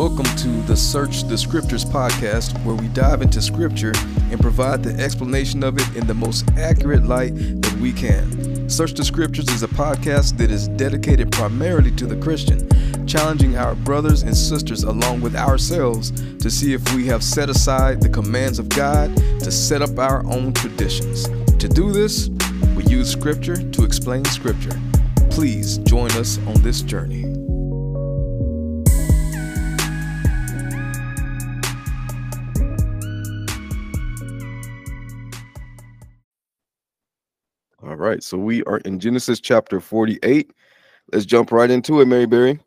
Welcome to the Search the Scriptures podcast, where we dive into Scripture and provide the explanation of it in the most accurate light that we can. Search the Scriptures is a podcast that is dedicated primarily to the Christian, challenging our brothers and sisters along with ourselves to see if we have set aside the commands of God to set up our own traditions. To do this, we use Scripture to explain Scripture. Please join us on this journey. Right, so we are in Genesis chapter 48. Let's jump right into it, Mary Berry.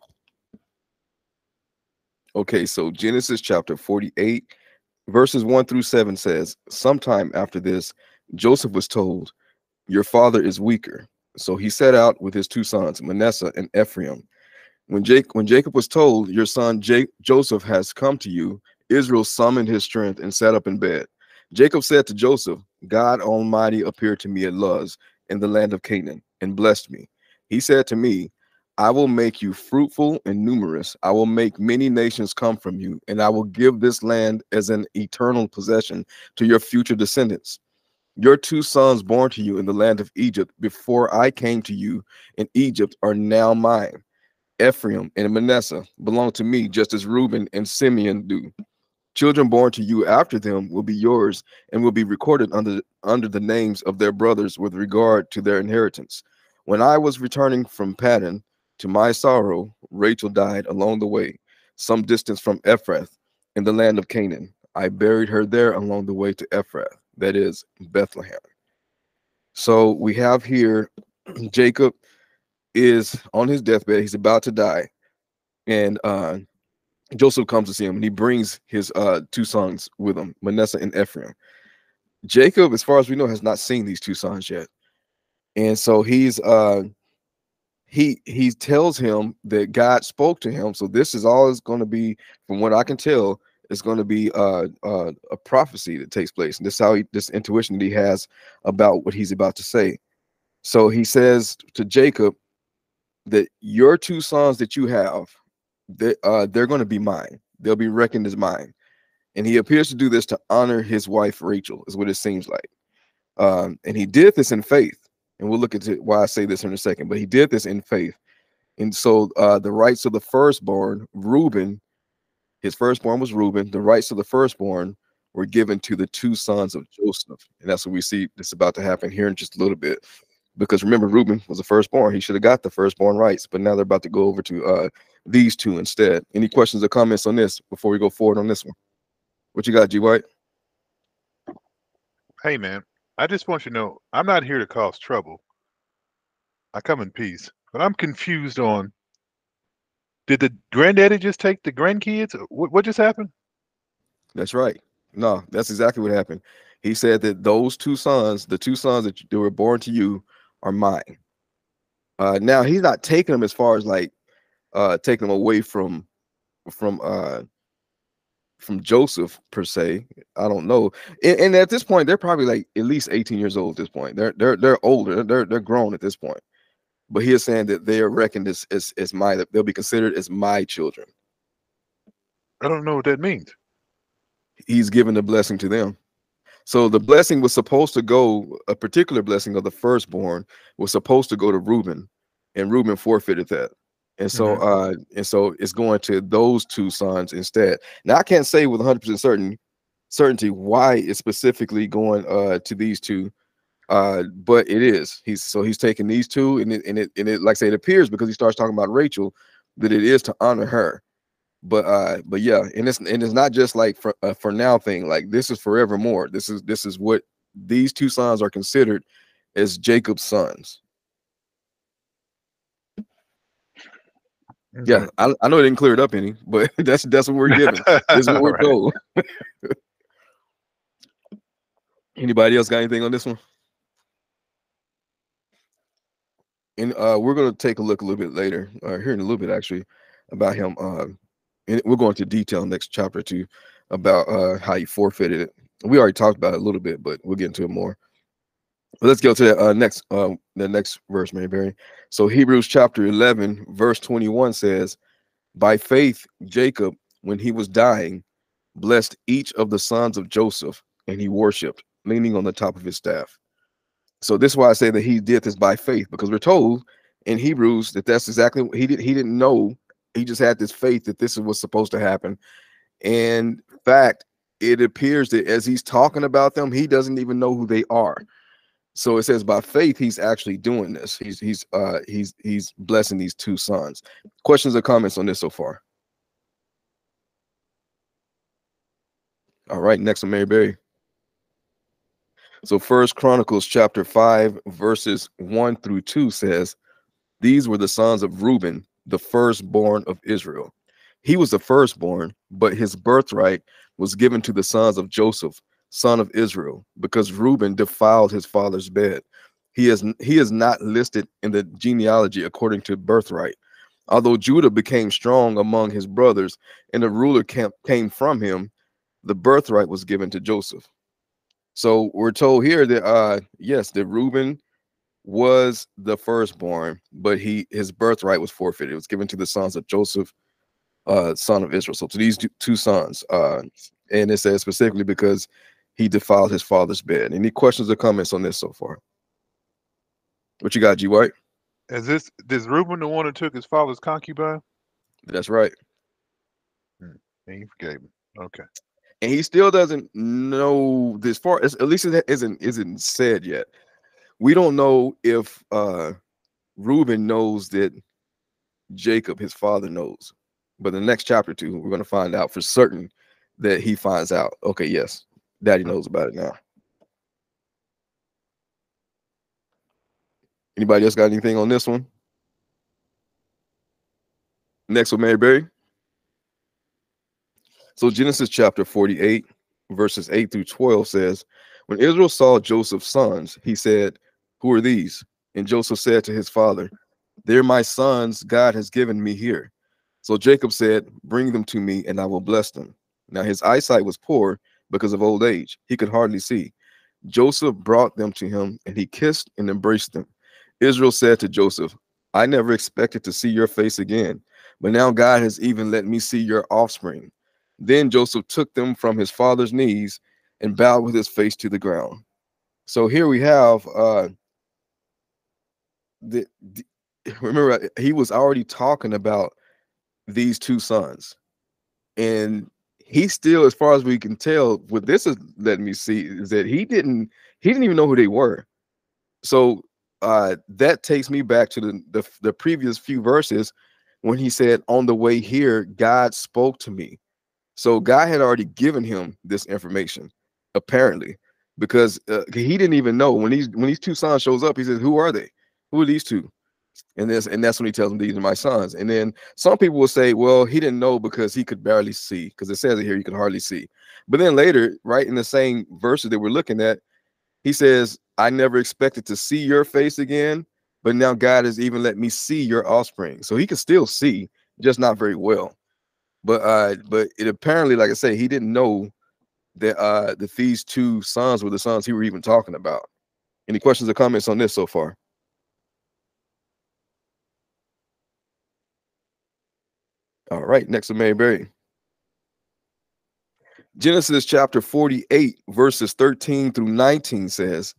Okay, so Genesis chapter 48, verses 1 through 7 says, Sometime after this, Joseph was told, Your father is weaker. So he set out with his two sons, Manasseh and Ephraim. When, Jake, when Jacob was told, Your son Jake, Joseph has come to you, Israel summoned his strength and sat up in bed. Jacob said to Joseph, God Almighty appeared to me at Luz in the land of Canaan and blessed me. He said to me, I will make you fruitful and numerous. I will make many nations come from you, and I will give this land as an eternal possession to your future descendants. Your two sons born to you in the land of Egypt before I came to you in Egypt are now mine. Ephraim and Manasseh belong to me just as Reuben and Simeon do. Children born to you after them will be yours and will be recorded under, under the names of their brothers with regard to their inheritance. When I was returning from Paddan, to my sorrow, Rachel died along the way, some distance from Ephrath in the land of Canaan. I buried her there along the way to Ephrath, that is Bethlehem. So we have here Jacob is on his deathbed, he's about to die. And uh Joseph comes to see him and he brings his uh, two sons with him, Manasseh and Ephraim. Jacob, as far as we know, has not seen these two sons yet. And so he's uh he he tells him that God spoke to him. So this is all is going to be, from what I can tell, is going to be uh, uh, a prophecy that takes place. And this how he this intuition that he has about what he's about to say. So he says to Jacob that your two sons that you have they, uh, they're going to be mine. They'll be reckoned as mine. And he appears to do this to honor his wife Rachel, is what it seems like. Um, and he did this in faith. And we'll look into why I say this in a second, but he did this in faith. And so uh, the rights of the firstborn, Reuben, his firstborn was Reuben, the rights of the firstborn were given to the two sons of Joseph. And that's what we see that's about to happen here in just a little bit. Because remember, Reuben was the firstborn. He should have got the firstborn rights, but now they're about to go over to uh, these two instead. Any questions or comments on this before we go forward on this one? What you got, G White? Hey man, I just want you to know I'm not here to cause trouble. I come in peace, but I'm confused on did the granddaddy just take the grandkids? What, what just happened? That's right. No, that's exactly what happened. He said that those two sons, the two sons that, that were born to you, are mine. Uh, now he's not taking them as far as like uh taking them away from from uh from Joseph per se. I don't know. And, and, at this point, they're probably like at least 18 years old at this point. They're they're they're older, they're they're grown at this point. But he is saying that they are reckoned as as, as my they'll be considered as my children. I don't know what that means. He's given the blessing to them. So the blessing was supposed to go, a particular blessing of the firstborn was supposed to go to Reuben, and Reuben forfeited that. And so mm-hmm. uh and so it's going to those two sons instead. Now I can't say with 100% certain certainty why it's specifically going uh to these two uh but it is he's so he's taking these two and it and it and it like I say it appears because he starts talking about Rachel that it is to honor her but uh but yeah and it's and it's not just like for uh, for now thing like this is forevermore this is this is what these two sons are considered as Jacob's sons Yeah, I, I know it didn't clear it up any, but that's that's what we're given. this is what we're told. Anybody else got anything on this one? And uh, we're going to take a look a little bit later, or uh, here in a little bit actually, about him. Uh, and we're going to detail next chapter two about uh, how he forfeited it. We already talked about it a little bit, but we'll get into it more. But let's go to the uh, next uh, the next verse, Mary Berry. So Hebrews chapter 11, verse 21 says, By faith, Jacob, when he was dying, blessed each of the sons of Joseph, and he worshipped, leaning on the top of his staff. So this is why I say that he did this by faith, because we're told in Hebrews that that's exactly what he did. He didn't know. He just had this faith that this is what's supposed to happen. And in fact, it appears that as he's talking about them, he doesn't even know who they are. So it says by faith he's actually doing this. He's he's uh he's he's blessing these two sons. Questions or comments on this so far? All right, next one, Mary Berry. So First Chronicles chapter 5, verses 1 through 2 says, These were the sons of Reuben, the firstborn of Israel. He was the firstborn, but his birthright was given to the sons of Joseph, son of Israel, because Reuben defiled his father's bed. He is he is not listed in the genealogy according to birthright. Although Judah became strong among his brothers and a ruler came from him, the birthright was given to Joseph. So we're told here that uh yes, that Reuben was the firstborn, but he his birthright was forfeited. It was given to the sons of Joseph, uh, son of Israel. So to these two sons, uh, and it says specifically because he defiled his father's bed. Any questions or comments on this so far? What you got, G White? Is this this Reuben the one who took his father's concubine? That's right. Hmm. And he forgave him. Okay and he still doesn't know this far as at least it isn't isn't said yet. We don't know if uh Reuben knows that Jacob, his father, knows. But in the next chapter two, we're gonna find out for certain that he finds out. Okay, yes, daddy knows about it now. Anybody else got anything on this one? Next with Mary Berry. So Genesis chapter 48, verses 8 through 12 says, When Israel saw Joseph's sons, he said, Who are these? And Joseph said to his father, They're my sons God has given me here. So Jacob said, Bring them to me, and I will bless them. Now his eyesight was poor because of old age. He could hardly see. Joseph brought them to him, and he kissed and embraced them. Israel said to Joseph, I never expected to see your face again, but now God has even let me see your offspring. Then Joseph took them from his father's knees and bowed with his face to the ground. So here we have uh the, the remember he was already talking about these two sons. And he still, as far as we can tell, what this is letting me see is that he didn't he didn't even know who they were. So uh that takes me back to the, the, the previous few verses when he said, On the way here, God spoke to me. So God had already given him this information, apparently, because uh, he didn't even know when these when these two sons shows up. He says, "Who are they? Who are these two? And this and that's when he tells them these are my sons. And then some people will say, "Well, he didn't know because he could barely see, because it says it here he could hardly see." But then later, right in the same verses that we're looking at, he says, "I never expected to see your face again." But now God has even let me see your offspring. So he can still see, just not very well. But uh, but it apparently, like I say, he didn't know that uh that these two sons were the sons he were even talking about. Any questions or comments on this so far? All right, next to Mary Berry. Genesis chapter 48, verses 13 through 19 says,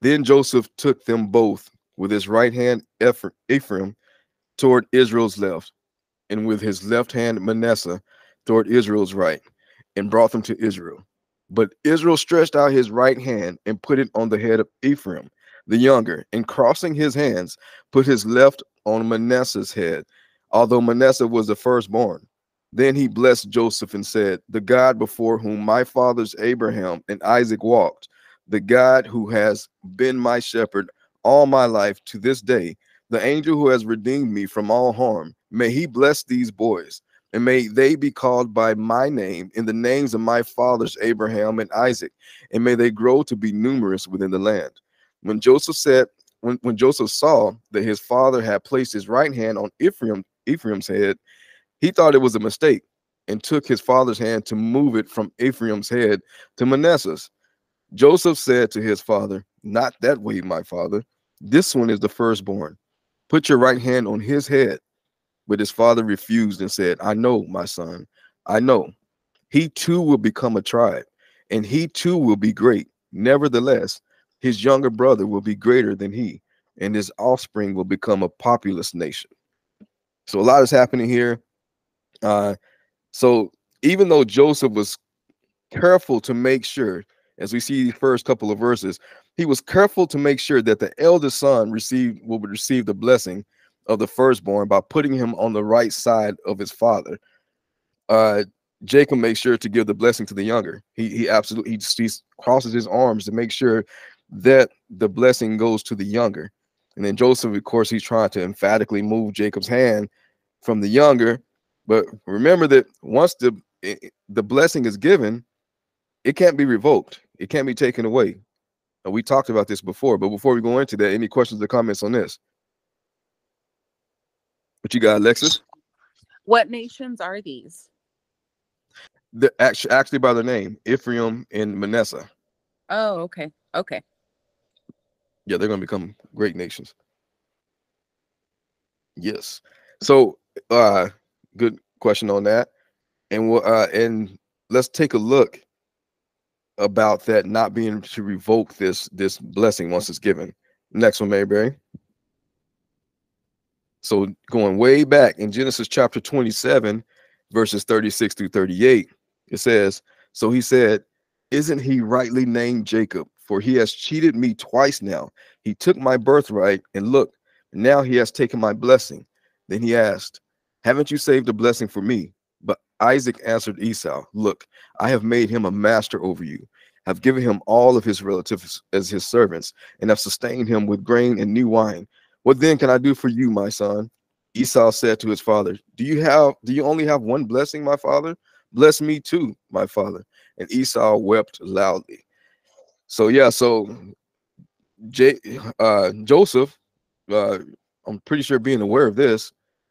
Then Joseph took them both with his right hand Ephraim toward Israel's left, and with his left hand Manasseh toward Israel's right, and brought them to Israel. But Israel stretched out his right hand and put it on the head of Ephraim, the younger, and crossing his hands, put his left on Manasseh's head, although Manasseh was the firstborn. Then he blessed Joseph and said, The God before whom my fathers Abraham and Isaac walked, the God who has been my shepherd all my life to this day, the angel who has redeemed me from all harm, may he bless these boys, and may they be called by my name in the names of my fathers Abraham and Isaac, and may they grow to be numerous within the land. When Joseph said, when, when Joseph saw that his father had placed his right hand on Ephraim, Ephraim's head, he thought it was a mistake and took his father's hand to move it from Ephraim's head to Manasseh's. Joseph said to his father, Not that way, my father. This one is the firstborn. Put your right hand on his head. But his father refused and said, I know, my son, I know. He too will become a tribe, and he too will be great. Nevertheless, his younger brother will be greater than he, and his offspring will become a populous nation. So a lot is happening here. Uh, so even though Joseph was careful to make sure, as we see the first couple of verses, he was careful to make sure that the eldest son received will receive the blessing of the firstborn by putting him on the right side of his father. Uh, Jacob makes sure to give the blessing to the younger. He he absolutely he, he crosses his arms to make sure that the blessing goes to the younger. And then Joseph, of course, he's trying to emphatically move Jacob's hand from the younger. But remember that once the eh, eh, the blessing is given, it can't be revoked. It can't be taken away. And we talked about this before. But before we go into that, any questions or comments on this? What you got, Alexis? What nations are these? The actually, actually by their name, Ephraim and Manasseh. Oh, okay. Okay. Yeah, they're going to become great nations. Yes. So, uh, good question on that, and we'll uh, and let's take a look about that not being to revoke this this blessing once it's given. Next one, Mayberry. So going way back in Genesis chapter 27, verses 36 through 38, it says, So he said, Isn't he rightly named Jacob? For he has cheated me twice now. He took my birthright, and look, now he has taken my blessing. Then he asked, Haven't you saved a blessing for me? But Isaac answered Esau, Look, I have made him a master over you, have given him all of his relatives as his servants, and have sustained him with grain and new wine. What then can I do for you, my son? Esau said to his father, Do you have do you only have one blessing, my father? Bless me too, my father. And Esau wept loudly. So yeah, so J, uh, Joseph, uh, I'm pretty sure being aware of this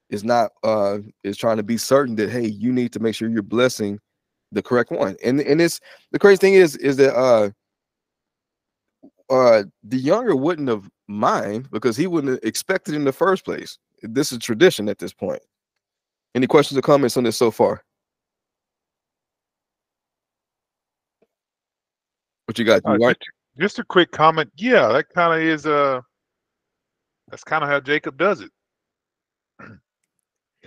is not uh, is trying to be certain that hey, you need to make sure you're blessing the correct one. And and it's the crazy thing is is that uh, uh, the younger wouldn't have mind because he wouldn't have expected in the first place. This is tradition at this point. Any questions or comments on this so far? What you got? You Uh, just, a quick comment. Yeah, that kind of is uh that's kind of how Jacob does it.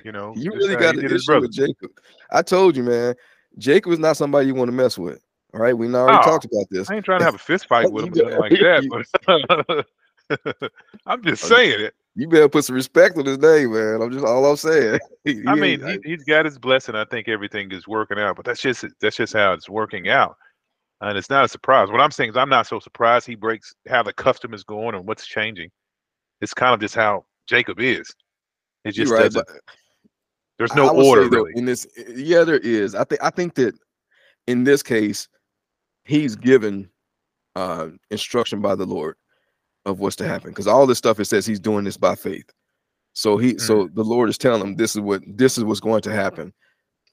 you know, You really got an issue with Jacob. I told you, man. Jacob is not somebody you want to mess with. All right, we already Oh, talked about this. I ain't trying to have a fist fight with him like that, but I'm just saying it. You better put some respect on his name, man. I'm just all I'm saying. He- I mean, he, he's got his blessing. I think everything is working out, but that's just that's just how it's working out, and it's not a surprise. What I'm saying is, I'm not so surprised he breaks how the custom is going and what's changing. It's kind of just how Jacob is. It just right, doesn't. There's no I would say, order really. in this. Yeah, there is. I think. I think that in this case, he's given uh instruction by the Lord of what's to happen because all this stuff it says he's doing this by faith. So he, so the Lord is telling him this is what this is what's going to happen,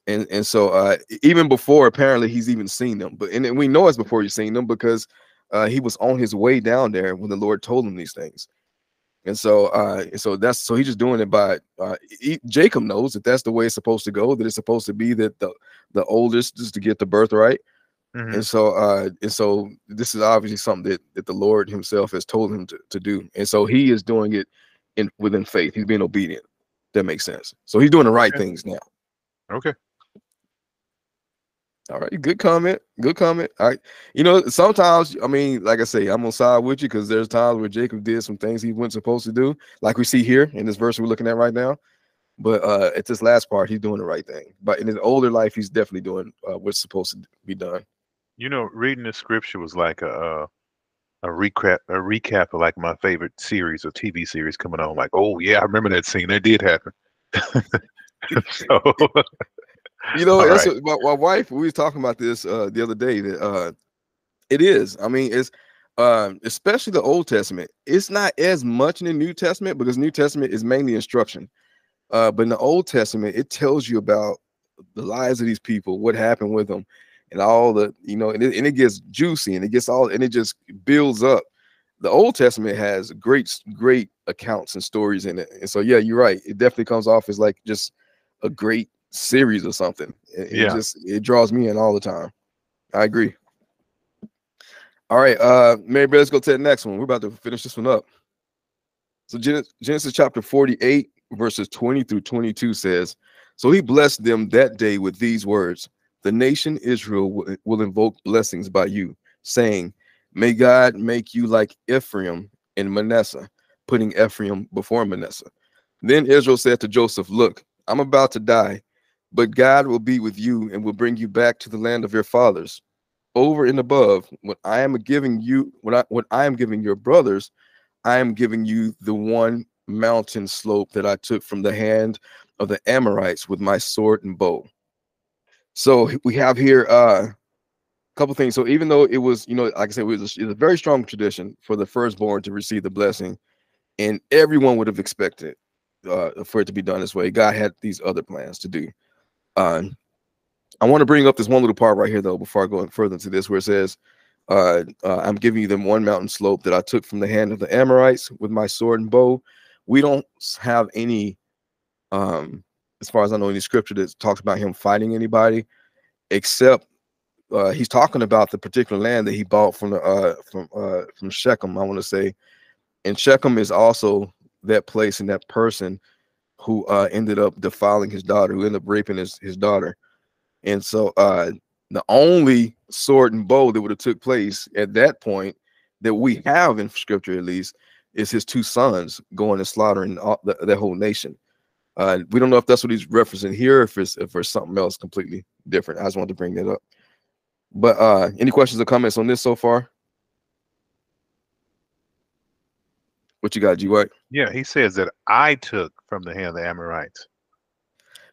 and and so uh even before apparently he's even seen them, but and, and we know it's before he's seen them because uh he was on his way down there when the Lord told him these things. And so, uh, so that's so he's just doing it by uh, he, Jacob knows that that's the way it's supposed to go. That it's supposed to be that the the oldest is to get the birthright. Mhm. And so, uh, and so this is obviously something that, that the Lord Himself has told him to, to do. And so he is doing it in within faith. He's being obedient. That makes sense. So he's doing the right Okay. things now. Okay. All right, good comment. Good comment. Right. You know, sometimes I mean, like I say, I'm gonna side with you because there's times where Jacob did some things he wasn't supposed to do, like we see here in this verse we're looking at right now. But uh at this last part, he's doing the right thing. But in his older life, he's definitely doing uh, what's supposed to be done. You know, reading the scripture was like a a recap a recap of like my favorite series or TV series coming on. Like, oh yeah, I remember that scene. That did happen. so You know, All that's right. what, my, my wife. We was talking about this uh the other day. That uh, it is. I mean, it's um, especially the Old Testament. It's not as much in the New Testament because New Testament is mainly instruction. Uh, but in the Old Testament, it tells you about the lives of these people, what happened with them, and all the you know, and it, and it gets juicy and it gets all and it just builds up. The Old Testament has great, great accounts and stories in it, and so yeah, you're right. It definitely comes off as like just a great series or something. It, it Yeah. just it draws me in all the time. I agree. All right, uh, Mary, let's go to the next one. We're about to finish this one up. So Gen- Genesis chapter 48, verses 20 through 22 says, So he blessed them that day with these words: The nation Israel will, will invoke blessings by you, saying, May God make you like Ephraim and Manasseh, putting Ephraim before Manasseh. Then Israel said to Joseph, Look, I'm about to die, but God will be with you and will bring you back to the land of your fathers. Over and above what I am giving you, what I what I am giving your brothers, I am giving you the one mountain slope that I took from the hand of the Amorites with my sword and bow. So we have here uh, a couple things. So even though it was, you know, like I said, it was a, it was a very strong tradition for the firstborn to receive the blessing, and everyone would have expected uh, for it to be done this way. God had these other plans to do. Uh, I want to bring up this one little part right here, though, before I go further into this, where it says, uh, uh, I'm giving you them one mountain slope that I took from the hand of the Amorites with my sword and bow. We don't have any, um, as far as I know, any scripture that talks about him fighting anybody, except uh, he's talking about the particular land that he bought from the uh, from uh, from Shechem. I want to say, and Shechem is also that place and that person who uh, ended up defiling his daughter, who ended up raping his his daughter, and so uh, the only sword and bow that would have took place at that point that we have in scripture at least is his two sons going and slaughtering all, the, whole nation. Uh, we don't know if that's what he's referencing here, if it's if it's something else completely different. I just wanted to bring that up. But uh, any questions or comments on this so far? What you got, G White? Yeah, he says that I took from the hand of the Amorites.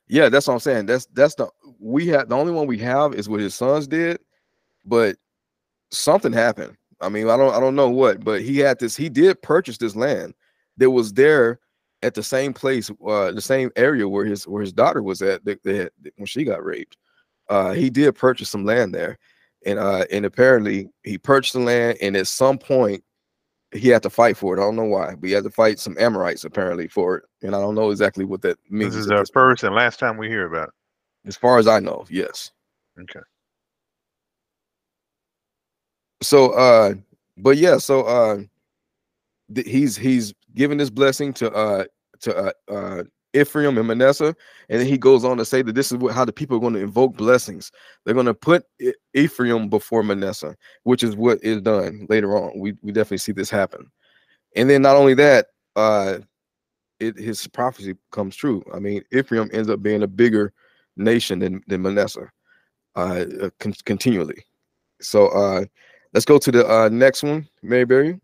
Yeah, that's what I'm saying. That's that's the we have the only one we have is what his sons did, but something happened. I mean, I don't I don't know what, but he had this. He did purchase this land that was there at the same place, uh, the same area where his where his daughter was at that, that, when she got raped. Uh, he did purchase some land there, and uh, and apparently he purchased the land, and at some point he had to fight for it. I don't know why, but he had to fight some Amorites apparently for it, and I don't know exactly what that means. This is point. first and last time we hear about it, As far as I know, yes. Okay. So uh but yeah, so uh th- he's he's given this blessing to uh to uh, uh Ephraim and Manasseh, and then he goes on to say that this is what, how the people are going to invoke blessings. They're going to put Ephraim before Manasseh, which is what is done later on. We we definitely see this happen. And then not only that, uh it his prophecy comes true. I mean, Ephraim ends up being a bigger nation than than Manasseh, uh, uh con- continually. So uh let's go to the uh next one, Maryberry.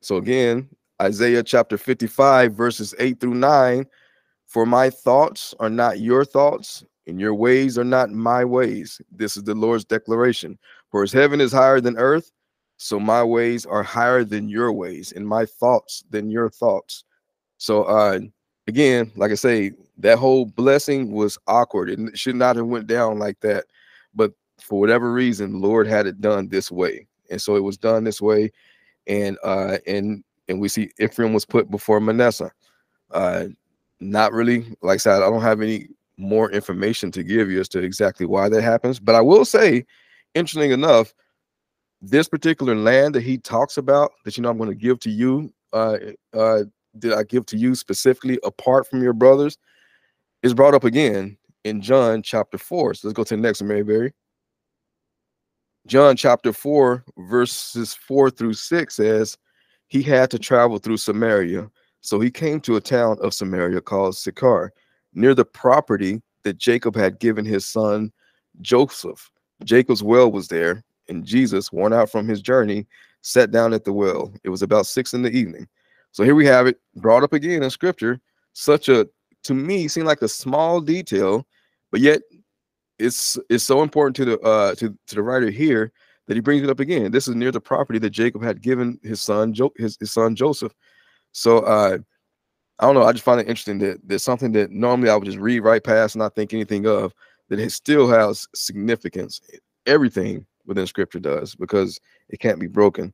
So again, Isaiah chapter 55, verses 8 through 9. For my thoughts are not your thoughts, and your ways are not my ways. This is the Lord's declaration. For as heaven is higher than earth, so my ways are higher than your ways, and my thoughts than your thoughts. So uh again, like I say, that whole blessing was awkward. It should not have went down like that. But for whatever reason, Lord had it done this way. And so it was done this way. And uh and and we see Ephraim was put before Manasseh. Uh not really, like I said, I don't have any more information to give you as to exactly why that happens. But I will say, interesting enough, this particular land that he talks about that you know I'm going to give to you, uh uh did I give to you specifically apart from your brothers, is brought up again in John chapter 4. So let's go to the next one, Maryberry. John chapter 4, verses 4 through 6 says, He had to travel through Samaria. So he came to a town of Samaria called Sychar, near the property that Jacob had given his son Joseph. Jacob's well was there, and Jesus, worn out from his journey, sat down at the well. It was about six in the evening. So here we have it brought up again in scripture. Such a, to me, seemed like a small detail, but yet it's it's so important to the uh to, to the writer here that he brings it up again. This is near the property that Jacob had given his son jo- his, his son Joseph. So uh I don't know. I just find it interesting that there's something that normally I would just read right past and not think anything of that it still has significance. Everything within scripture does because it can't be broken.